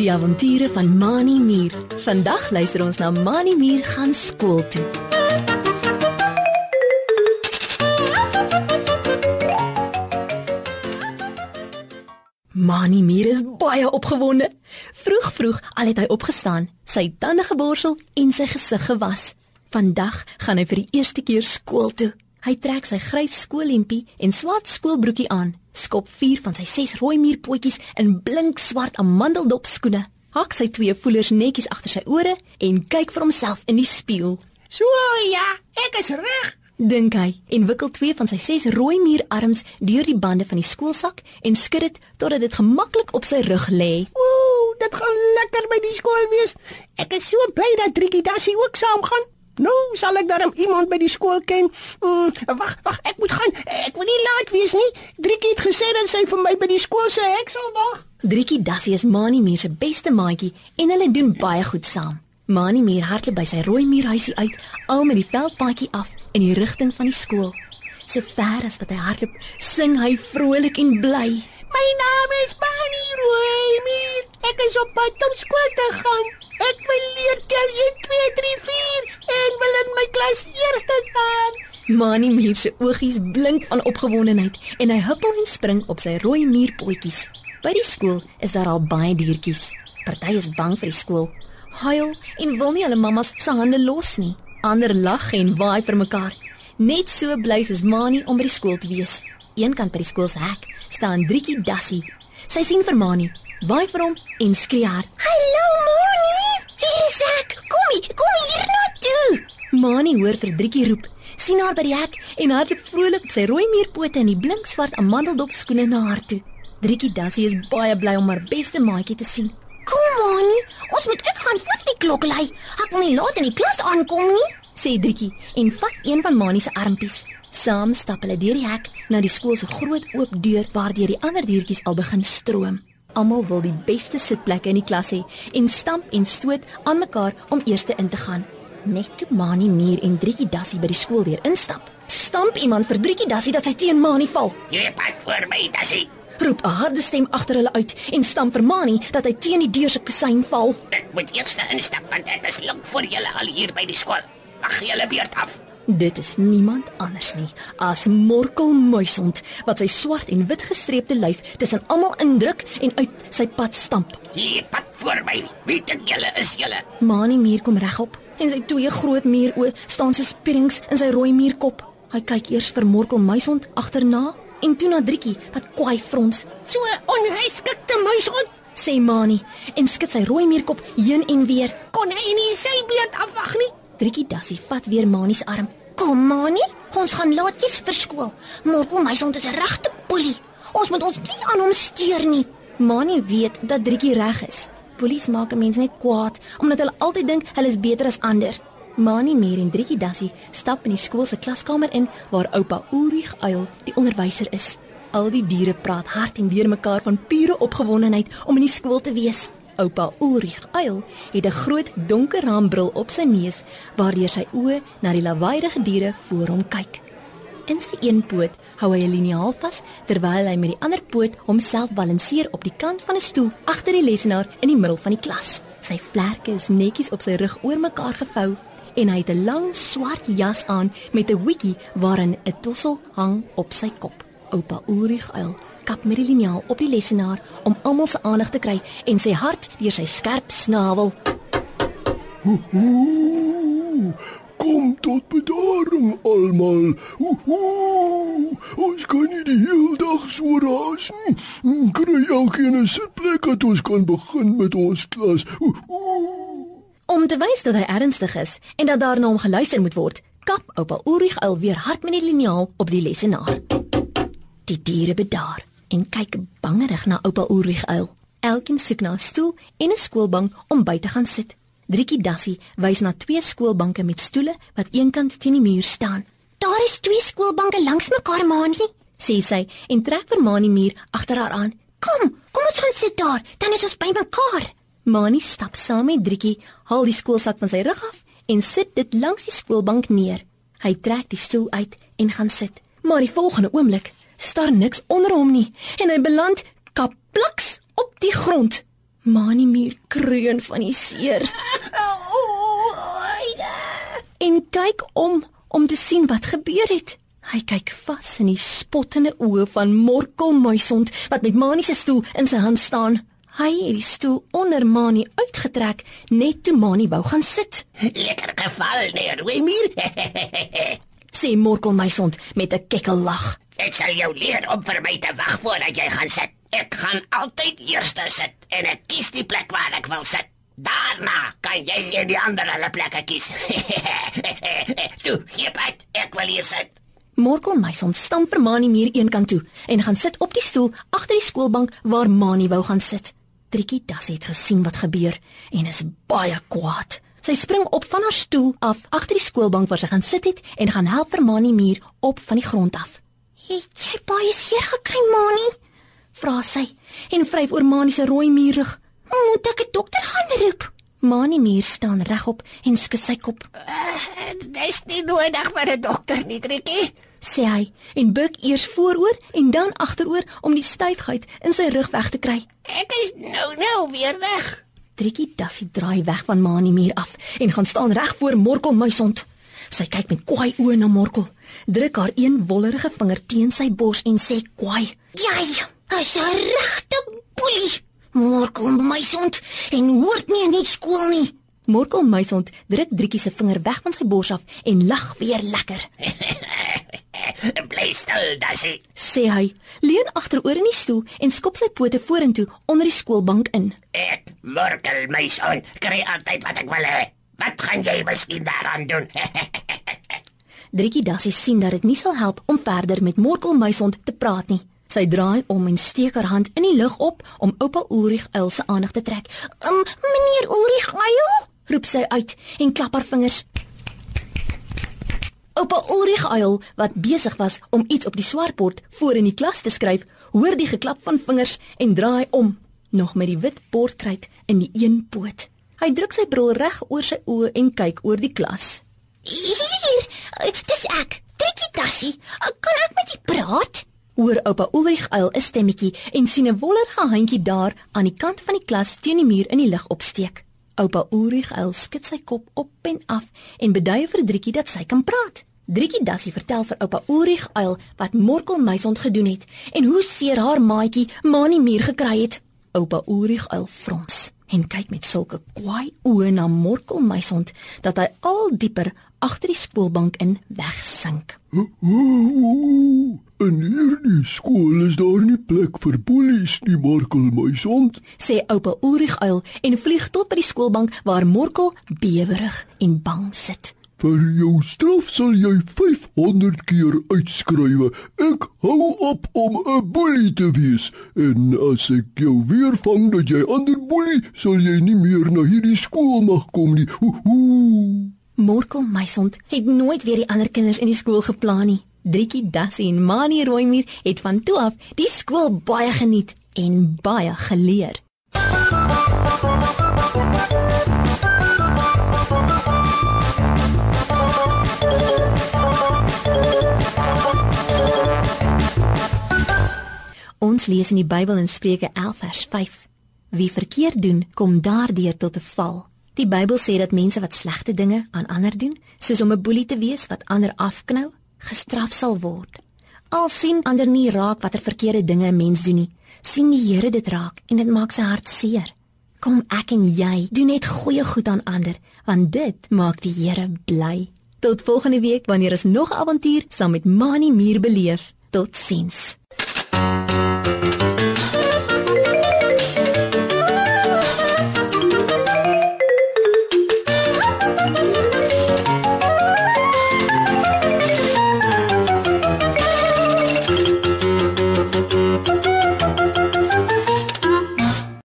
Die avonture van Mani Mier. Vandag luister ons na Mani Mier gaan skool toe. Mani Mier is baie opgewonde. Vroeg vroeg al het hy opgestaan, sy tande geborsel en sy gesig gewas. Vandag gaan hy vir die eerste keer skool toe. Hy trek sy grys skoolhempie en swart skoolbroekie aan, skop 4 van sy 6 rooi muurpotjies in blink swart amandeldop skoene, hak sy twee voelers netjies agter sy ore en kyk vir homself in die spieël. So ja, ek is reg. Dink hy en wikkel twee van sy 6 rooi muurarms deur die bande van die skoolsak en skud dit totdat dit gemaklik op sy rug lê. Ooh, dit gaan lekker by die skool wees. Ek is so bly dat Trikkie Dassie ook saamgaan. Nou sal ek darm iemand by die skool ken. Mm, wag, wag, ek moet gaan. Ek wil nie laat wees nie. Trikkie het gesê dat sy vir my by die skool se hek sal wag. Driekie Dassie is Mani Mier se beste maatjie en hulle doen baie goed saam. Mani Mier hardloop by sy rooi muurhuisie uit, al met die veldpaadjie af in die rigting van die skool. So ver as wat hy hardloop, sing hy vrolik en bly. My naam is Mani Rooimier. Ek is op pad om skool te gaan. Ek wil leer tel 1 2 3 4 en wil in my klas eerste staan. Mani Mier se oogies blink van opgewondenheid en hy huppel en spring op sy rooi muurpotjies. By die skool is daar al baie diertjies. Party is bang vir die skool, huil en wil nie hulle mammas se hande los nie. Ander lag en waai vir mekaar. Net so bly soos Mani om by die skool te wees. Eenkant by die skool se hek staan Driekie Dassie. Sy sien vir Mani, waai vir hom en skree hard. Hallo Moni. Hier is ek. Kom hier, kom hier na toe. Mani hoor vir Driekie roep, sien haar by die hek en hardloop vrolik op sy rooi muurpote en die blink swart amandeldop skoene na haar toe. Driekie Dassie is baie bly om haar beste maatjie te sien. Kom Moni, ons moet uitgaan voor die klok lui. Ek wil nie laat in die klas aankom nie. sê Driekie en vat een van Mani se armpies. Saam stap hulle deur die hek na die skool se groot oop deur waardeur die ander diertjies al begin stroom. Almal wil die beste sitplekke in die klas hê en stamp en stoot aan mekaar om eerste in te gaan. Net toe Mani Mier en Driekie Dassie by die skool deur instap, stamp iemand vir Driekie Dassie dat sy teen Mani val. Jy pad voor my, Dassie. Roep 'n harde stem agter hulle uit en stamp vir Mani dat hy teen die deur se kusyn val. Ek moet eers instap want dit is lank voor julle al hier by die skool. Wag julle beurt af. Dit is niemand anders nie as Morkel Muisond wat sy swart en wit gestreepte lyf tussen almal indruk en uit sy pad stamp. Hier pad voor my. Wie dink julle is julle? Mani muur kom regop en sy twee groot muuroë staan so spierings in sy rooi muurkop. Hy kyk eers vir Morkel Muisond agterna en toe na Driekie wat kwaai frons. So 'n onhuiskikte muis on. Sê Mani en skud sy rooi muurkop heen en weer. Kon hy nie sy beurt afwag nie? Driekie Dassie vat weer Mani se arm. Kom Mani, ons gaan laatjies vir skool. Môre my son is 'n regte polie. Ons moet ons nie aan hom steur nie. Mani weet dat Driekie reg is. Polies maak 'n mens net kwaad omdat hulle altyd dink hulle is beter as ander. Mani Mier en Driekie Dassie stap in die skool se klaskamer in waar oupa Ulrich Uil die onderwyser is. Al die diere praat hard en weer mekaar van pure opgewondenheid om in die skool te wees. Oupa Ulrich Uil het 'n groot donker raambril op sy neus waardeur sy oë na die lawaaierige diere voor hom kyk. In sy een poot hou hy 'n liniaal vas terwyl hy met die ander poot homself balanseer op die kant van 'n stoel agter die lesenaar in die middel van die klas. Sy vlerke is netjies op sy rug oor mekaar gevou en hy het 'n lang swart jas aan met 'n hoedjie waarin 'n tossel hang op sy kop. Oupa Ulrich Uil kap met die liniaal op die lesenaar om almal se aandag te kry en sy hart deur sy skerp snavel. Ooh, kom tot bedaring almal. Ooh, ons kan nie die hele dag so raas nie. Mm, Kry elkeen 'n sitplek dat ons kan begin met ons klas. Ooh. Om te wys dat hy ernstig is en dat daar na hom geluister moet word, kap oupa Ulrich Uil weer hard met die liniaal op die lesenaar. Die diere bedaar en kyk bangerig na oupa Ulrich Uil. Elkeen soek na 'n stoel en 'n skoolbank om by te gaan sit. Driekie Dassie wys na twee skoolbanke met stoele wat eenkant teen die muur staan. Daar is twee skoolbanke langs mekaar, Mani. Sê sy en trek vir Mani muur agter haar aan. Kom, kom ons gaan sit daar. Dan is ons by mekaar. Mani stap saam met Driekie, haal die skoolsak van sy rug af en sit dit langs die skoolbank neer. Hy trek die stoel uit en gaan sit. Maar die volgende oomblik is daar niks onder hom nie en hy beland kaplaks op die grond. Mani Muur kreun van die seer en kyk om om te sien wat gebeur het. Hy kyk vas in die spottende oë van Morkel Muisond wat met Mani se stoel in sy hand staan. Hy het die stoel onder Mani uitgetrek net toe Mani wou gaan sit. Lekker geval, nee, Rooimier. Sê Morkel Muisond met 'n kekkellag. Ek sal jou leer om vir my te wag voordat jy gaan sit. Ek gaan altyd eerste sit en ek kies die plek waar ek wil sit. Daarna kan jy in die ander hulle plekke kies. Toe, hier pat, ek wil hier sit. Morkel Muisond stamp vir Mani Muur eenkant toe en gaan sit op die stoel agter die skoolbank waar Mani wou gaan sit. Trikkie Das het gesien wat gebeur en is baie kwaad. Sy spring op van haar stoel af agter die skoolbank waar sy gaan sit het en gaan help vir Mani Muur op van die grond af. "Het jy baie seer gekry, Mani?" vra sy en vryf oor Mani se rooi muurrug. "Moet ek 'n dokter gaan roep?" Mani Muur staan regop en skud sy kop. Dis nie nodig vir 'n dokter nie, Trikkie. sê hy en buig eers vooroor en dan agteroor om die styfheid in sy rug weg te kry. Ek is nou nou weer weg. Trikkie Dassie draai weg van Mani muur af en gaan staan reg voor Morkel Muisond. Sy kyk met kwaai oë na Morkel, druk haar een wollerige vinger teen sy bors en sê kwaai: "Jy is 'n regte boelie, Morkel Muisond, en hoort nie in die skool nie." Morkel Muisond druk Driekie se vinger weg van sy bors af en lag weer lekker. Bly stil, Dassie. Sê hy, leun agteroor in die stoel en skop sy pote vorentoe onder die skoolbank in. Ek morkel my son, kry altyd wat ek wil hê. Wat gaan jy miskien daaraan doen? Driekie Dassie sien dat dit nie sal help om verder met Morkel Muisond te praat nie. Sy draai om en steek haar hand in die lug op om oupa Ulrich Uil se aandag te trek. "Um, meneer Ulrich Uil?" roep sy uit en klap haar vingers. Oupa Ulrich Uil, wat besig was om iets op die swartbord voor in die klas te skryf, hoor die geklap van vingers en draai om, nog met die wit bordkruit in die een poot. Hy druk sy bril reg oor sy oë en kyk oor die klas. "Hier, dis ek, Trikkie Dassie. Kan ek met u praat?" Hoor oupa Ulrich Uil 'n stemmetjie en sien 'n wollerige handjie daar aan die kant van die klas teen die muur in die lug opsteek. Oupa Ulrich Uil skud sy kop op en af en beduie vir Driekie dat sy kan praat. Driekie Dassie vertel vir oupa Ulrich Uil wat Morkel Muisond gedoen het en hoe seer haar maatjie Mani Muur gekry het. Oupa Ulrich Uil frons en kyk met sulke kwaai oë na Morkel Muisond dat hy al dieper agter die skoolbank in wegsink. In hierdie skool is daar nie plek vir boelies nie, Markel my son. sê oupa Ulrich Uil en vlieg tot by die skoolbank waar Morkel bewerig en bang sit. Vir jou straf sal jy 500 keer uitskrywe. Ek hou op om 'n boelie te wees en as ek jou weer vang dat jy ander boelie, sal jy nie meer na hierdie skool mag kom nie. Ooh. Morkel Meisond het nooit weer die ander kinders in die skool geplan nie. Driekie Dassie en Mani Rooimuur het van toe af die skool baie geniet en baie geleer. Ons lees in die Bybel in Spreuke 11 vers 5. Wie verkeerd doen, kom daardeur tot 'n val. Die Bybel sê dat mense wat slegte dinge aan ander doen, soos om 'n boelie te wees wat ander afknou, gestraf sal word. Al sien ander nie raak watter verkeerde dinge 'n mens doen nie, sien die Here dit raak en dit maak sy hart seer. Kom ek en jy doen net goeie goed aan ander, want dit maak die Here bly. Tot volgende week wanneer ons nog 'n avontuur saam met Mani Muur beleef. Totsiens.